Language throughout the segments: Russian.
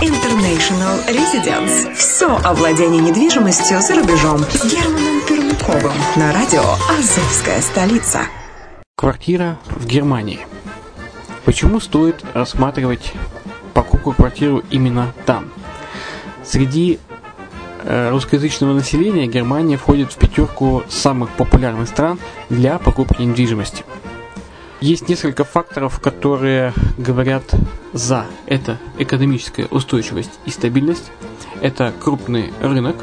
International Residence. Все о владении недвижимостью за рубежом с Германом Пермяковым на радио «Азовская столица». Квартира в Германии. Почему стоит рассматривать покупку квартиру именно там? Среди э, русскоязычного населения Германия входит в пятерку самых популярных стран для покупки недвижимости. Есть несколько факторов, которые говорят за. Это экономическая устойчивость и стабильность, это крупный рынок,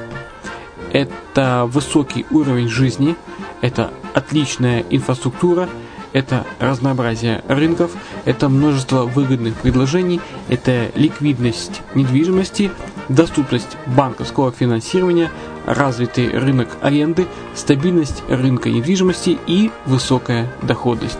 это высокий уровень жизни, это отличная инфраструктура, это разнообразие рынков, это множество выгодных предложений, это ликвидность недвижимости, доступность банковского финансирования, развитый рынок аренды, стабильность рынка недвижимости и высокая доходность.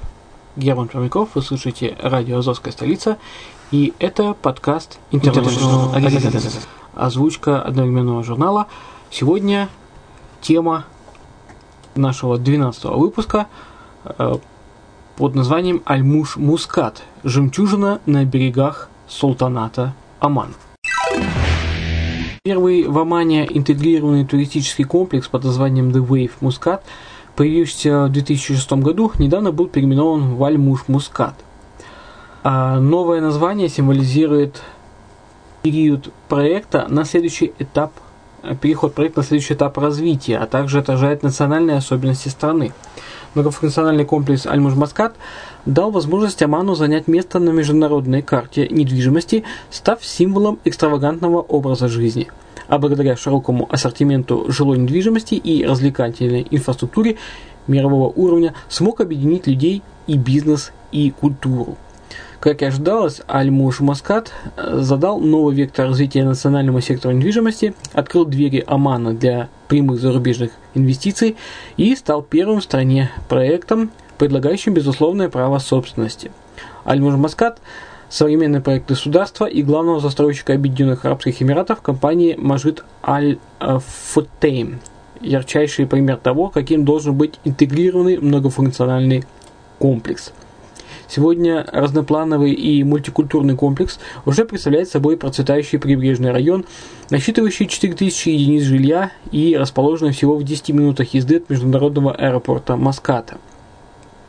Герман Пермяков, вы слушаете радио «Азовская столица», и это подкаст International озвучка одновременного журнала. Сегодня тема нашего 12 выпуска э, под названием «Альмуш Мускат. Жемчужина на берегах султаната Оман». Первый в Омане интегрированный туристический комплекс под названием The Wave Muscat, появившийся в 2006 году, недавно был переименован в Альмуш Мускат. А новое название символизирует период проекта на следующий этап, переход проекта на следующий этап развития, а также отражает национальные особенности страны. Многофункциональный комплекс Аль-Муж-Маскат дал возможность Оману занять место на международной карте недвижимости, став символом экстравагантного образа жизни. А благодаря широкому ассортименту жилой недвижимости и развлекательной инфраструктуре мирового уровня смог объединить людей и бизнес, и культуру. Как и ожидалось, Аль-Муш Маскат э, задал новый вектор развития национального сектора недвижимости, открыл двери Омана для прямых зарубежных инвестиций и стал первым в стране проектом, предлагающим безусловное право собственности. Аль-Муш Маскат – современный проект государства и главного застройщика Объединенных Арабских Эмиратов компании Мажид Аль-Футейм. Ярчайший пример того, каким должен быть интегрированный многофункциональный комплекс – Сегодня разноплановый и мультикультурный комплекс уже представляет собой процветающий прибрежный район, насчитывающий 4000 единиц жилья и расположенный всего в 10 минутах езды от международного аэропорта Маската.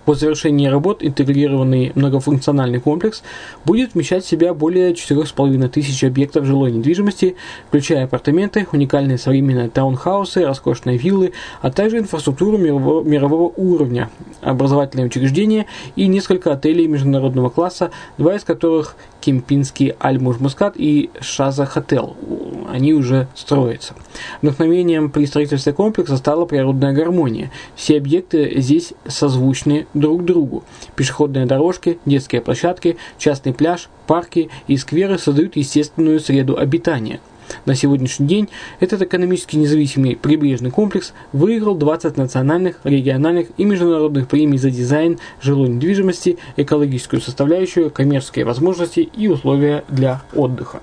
По завершении работ интегрированный многофункциональный комплекс будет вмещать в себя более 4,5 тысяч объектов жилой недвижимости, включая апартаменты, уникальные современные таунхаусы, роскошные виллы, а также инфраструктуру мирового, мирового уровня, образовательные учреждения и несколько отелей международного класса, два из которых Кемпинский Аль-Муж-Мускат и Шаза Хотел. Они уже строятся. Вдохновением при строительстве комплекса стала природная гармония. Все объекты здесь созвучны друг другу. Пешеходные дорожки, детские площадки, частный пляж, парки и скверы создают естественную среду обитания – на сегодняшний день этот экономически независимый прибрежный комплекс выиграл 20 национальных, региональных и международных премий за дизайн жилой недвижимости, экологическую составляющую, коммерческие возможности и условия для отдыха.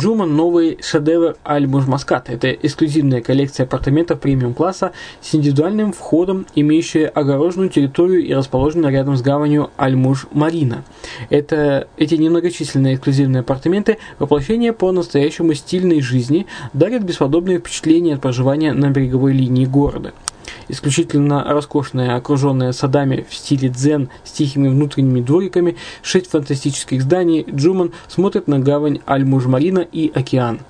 Джуман новый шедевр Аль-Муж Маскат. Это эксклюзивная коллекция апартаментов премиум-класса с индивидуальным входом, имеющая огороженную территорию и расположенная рядом с гаванью Аль-Муж Марина. Это, эти немногочисленные эксклюзивные апартаменты воплощение по-настоящему стильной жизни дарят бесподобные впечатления от проживания на береговой линии города исключительно роскошная, окруженная садами в стиле дзен с тихими внутренними двориками, шесть фантастических зданий, Джуман смотрит на гавань Аль-Мужмарина и океан.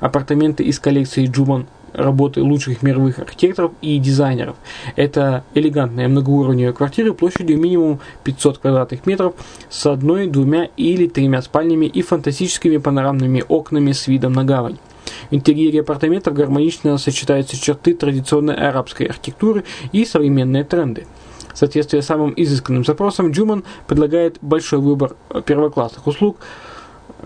Апартаменты из коллекции Джуман работы лучших мировых архитекторов и дизайнеров. Это элегантные многоуровневые квартиры площадью минимум 500 квадратных метров с одной, двумя или тремя спальнями и фантастическими панорамными окнами с видом на гавань. В интерьере апартаментов гармонично сочетаются черты традиционной арабской архитектуры и современные тренды. В соответствии с самым изысканным запросом, Джуман предлагает большой выбор первоклассных услуг,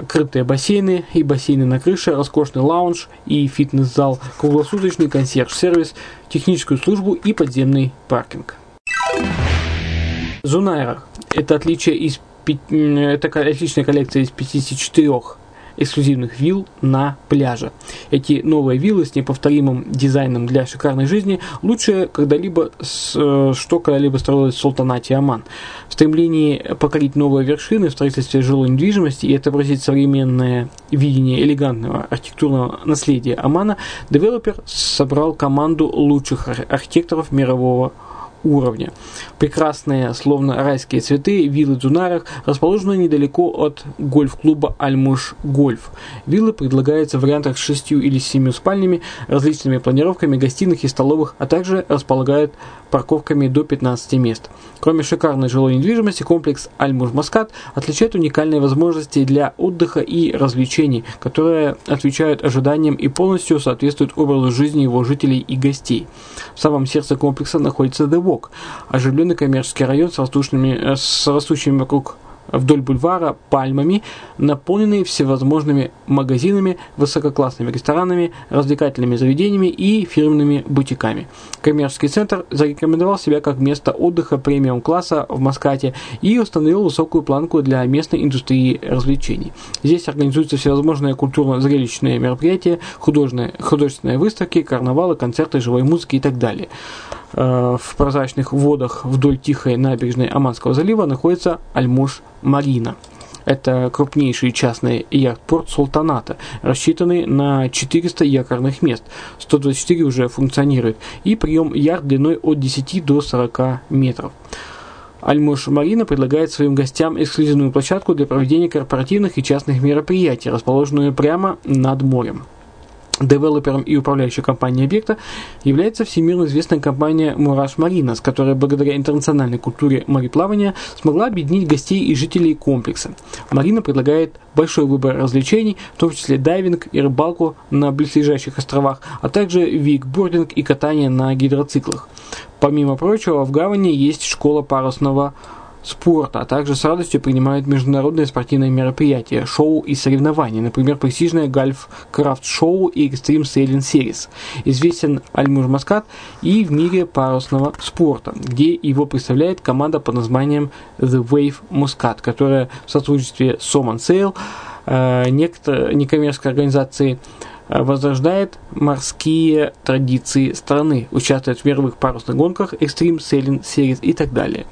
крытые бассейны и бассейны на крыше, роскошный лаунж и фитнес-зал, круглосуточный консьерж-сервис, техническую службу и подземный паркинг. Зунайра – это отличие из это отличная коллекция из 54 эксклюзивных вилл на пляже. Эти новые виллы с неповторимым дизайном для шикарной жизни лучше когда-либо, э, что когда-либо строилось в Султанате Оман. В стремлении покорить новые вершины в строительстве жилой недвижимости и отобразить современное видение элегантного архитектурного наследия Омана, девелопер собрал команду лучших архитекторов мирового уровня. Прекрасные, словно райские цветы, виллы Дзунарах расположены недалеко от гольф-клуба Альмуш Гольф. Виллы предлагаются в вариантах с шестью или семью спальнями, различными планировками гостиных и столовых, а также располагают парковками до 15 мест. Кроме шикарной жилой недвижимости, комплекс Аль-Муж-Маскат отличает уникальные возможности для отдыха и развлечений, которые отвечают ожиданиям и полностью соответствуют образу жизни его жителей и гостей. В самом сердце комплекса находится The оживленный коммерческий район с, растущими, с растущими вокруг вдоль бульвара пальмами, наполненные всевозможными магазинами, высококлассными ресторанами, развлекательными заведениями и фирменными бутиками. Коммерческий центр зарекомендовал себя как место отдыха премиум-класса в Маскате и установил высокую планку для местной индустрии развлечений. Здесь организуются всевозможные культурно-зрелищные мероприятия, художественные, художественные выставки, карнавалы, концерты живой музыки и так далее. Э, в прозрачных водах вдоль тихой набережной Аманского залива находится Альмуш-Марина. Это крупнейший частный яхт-порт Султаната, рассчитанный на 400 якорных мест. 124 уже функционирует. И прием яхт длиной от 10 до 40 метров. Al Mouj Marina предлагает своим гостям эксклюзивную площадку для проведения корпоративных и частных мероприятий, расположенную прямо над морем. Девелопером и управляющей компанией объекта является всемирно известная компания Mourjan Marinas, которая благодаря интернациональной культуре мореплавания смогла объединить гостей и жителей комплекса. Марина предлагает большой выбор развлечений, в том числе дайвинг и рыбалку на близлежащих островах, а также викбординг и катание на гидроциклах. Помимо прочего, в гавани есть школа парусного спорта, а также с радостью принимают международные спортивные мероприятия, шоу и соревнования, например, престижное Гольф Крафт Шоу и Extreme Sailing Series. Известен Альмур Маскат и в мире парусного спорта, где его представляет команда под названием The Wave Muscat, которая в сотрудничестве с Oman Sail, э, некоммерческой организации, э, возрождает морские традиции страны, участвует в мировых парусных гонках, Extreme Sailing Series и так далее.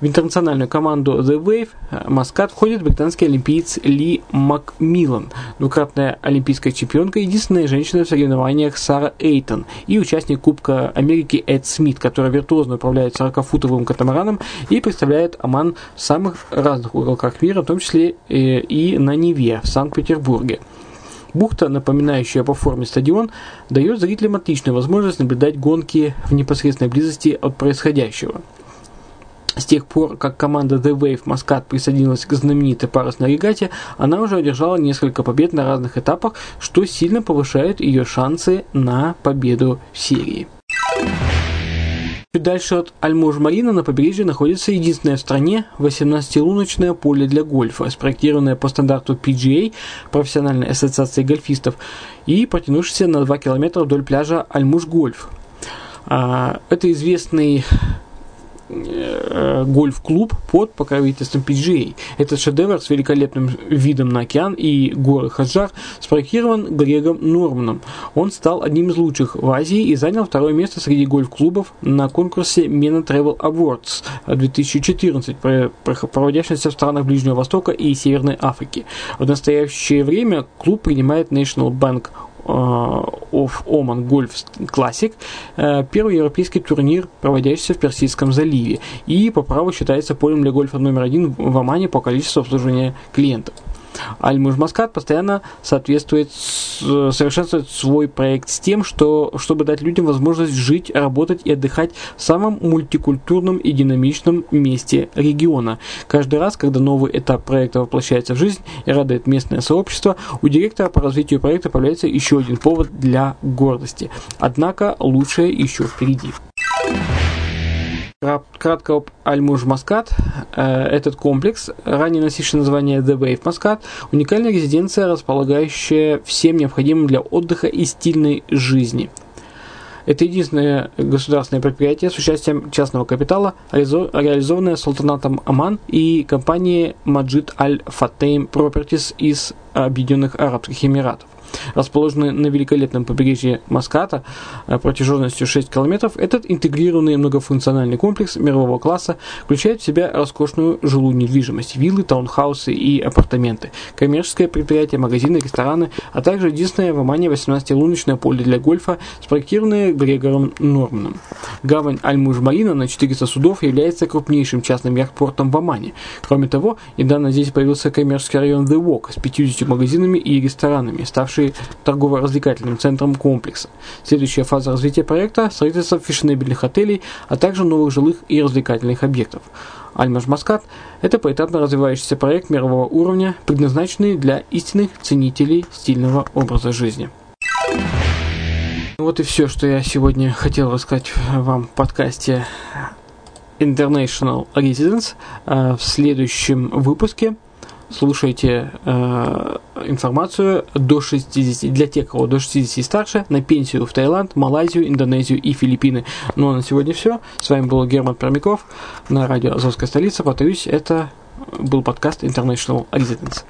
В интернациональную команду The Wave э, Маскат входит британский олимпиец Ли Макмиллан, двукратная олимпийская чемпионка, единственная женщина в соревнованиях Сара Эйтон и участник Кубка Америки Эд Смит, которая виртуозно управляет 40-футовым катамараном и представляет Оман в самых разных уголках мира, в том числе э, и на Неве в Санкт-Петербурге. Бухта, напоминающая по форме стадион, дает зрителям отличную возможность наблюдать гонки в непосредственной близости от происходящего. С тех пор, как команда The Wave Muscat присоединилась к знаменитой парусной регате, она уже одержала несколько побед на разных этапах, что сильно повышает ее шансы на победу в серии. Чуть дальше от Альмуж-Марина на побережье находится единственное в стране 18-луночное поле для гольфа, спроектированное по стандарту PGA, профессиональной ассоциации гольфистов, и протянувшееся на 2 километра вдоль пляжа Альмуж-Гольф. А, это известный гольф-клуб под покровительством PGA. Этот шедевр с великолепным видом на океан и горы Хаджар спроектирован Грегом Норманом. Он стал одним из лучших в Азии и занял второе место среди гольф-клубов на конкурсе MENA Travel Awards 2014, проводящемся в странах Ближнего Востока и Северной Африки. В настоящее время клуб принимает National Bank of Oman Golf Classic, э, первый европейский турнир, проводящийся в Персидском заливе, и по праву считается полем для гольфа номер один в Омане по количеству обслуживания клиентов. Аль-Мужмаскат постоянно соответствует, совершенствует свой проект с тем, что, чтобы дать людям возможность жить, работать и отдыхать в самом мультикультурном и динамичном месте региона. Каждый раз, когда новый этап проекта воплощается в жизнь и радует местное сообщество, у директора по развитию проекта появляется еще один повод для гордости. Однако лучшее еще впереди. Кратко об Аль-Муж Маскат. Э, этот комплекс, ранее носивший название The Wave Маскат, уникальная резиденция, располагающая всем необходимым для отдыха и стильной жизни. Это единственное государственное предприятие с участием частного капитала, реализованное Султанатом Оман и компанией Маджид Аль-Фатейм Properties из Объединенных Арабских Эмиратов расположенный на великолепном побережье Маската э, протяженностью 6 километров, этот интегрированный многофункциональный комплекс мирового класса включает в себя роскошную жилую недвижимость, виллы, таунхаусы и апартаменты, коммерческое предприятие, магазины, рестораны, а также единственное в Омане 18-луночное поле для гольфа, спроектированное Грегором Норманом. Гавань Аль-Муж-Марина на 400 судов является крупнейшим частным яхтпортом в Омане. Кроме того, недавно здесь появился коммерческий район The Walk с 50 магазинами и ресторанами, ставший ставший торгово-развлекательным центром комплекса. Следующая фаза развития проекта – строительство фешенебельных отелей, а также новых жилых и развлекательных объектов. Альмаш Маскат – это поэтапно развивающийся проект мирового уровня, предназначенный для истинных ценителей стильного образа жизни. Вот и все, что я сегодня хотел рассказать вам в подкасте International Residence. В следующем выпуске слушайте э, информацию до 60, для тех, кого до 60 и старше, на пенсию в Таиланд, Малайзию, Индонезию и Филиппины. Ну а на сегодня все. С вами был Герман Пермяков на радио Азовская столица. Повторюсь, это был подкаст International Residence.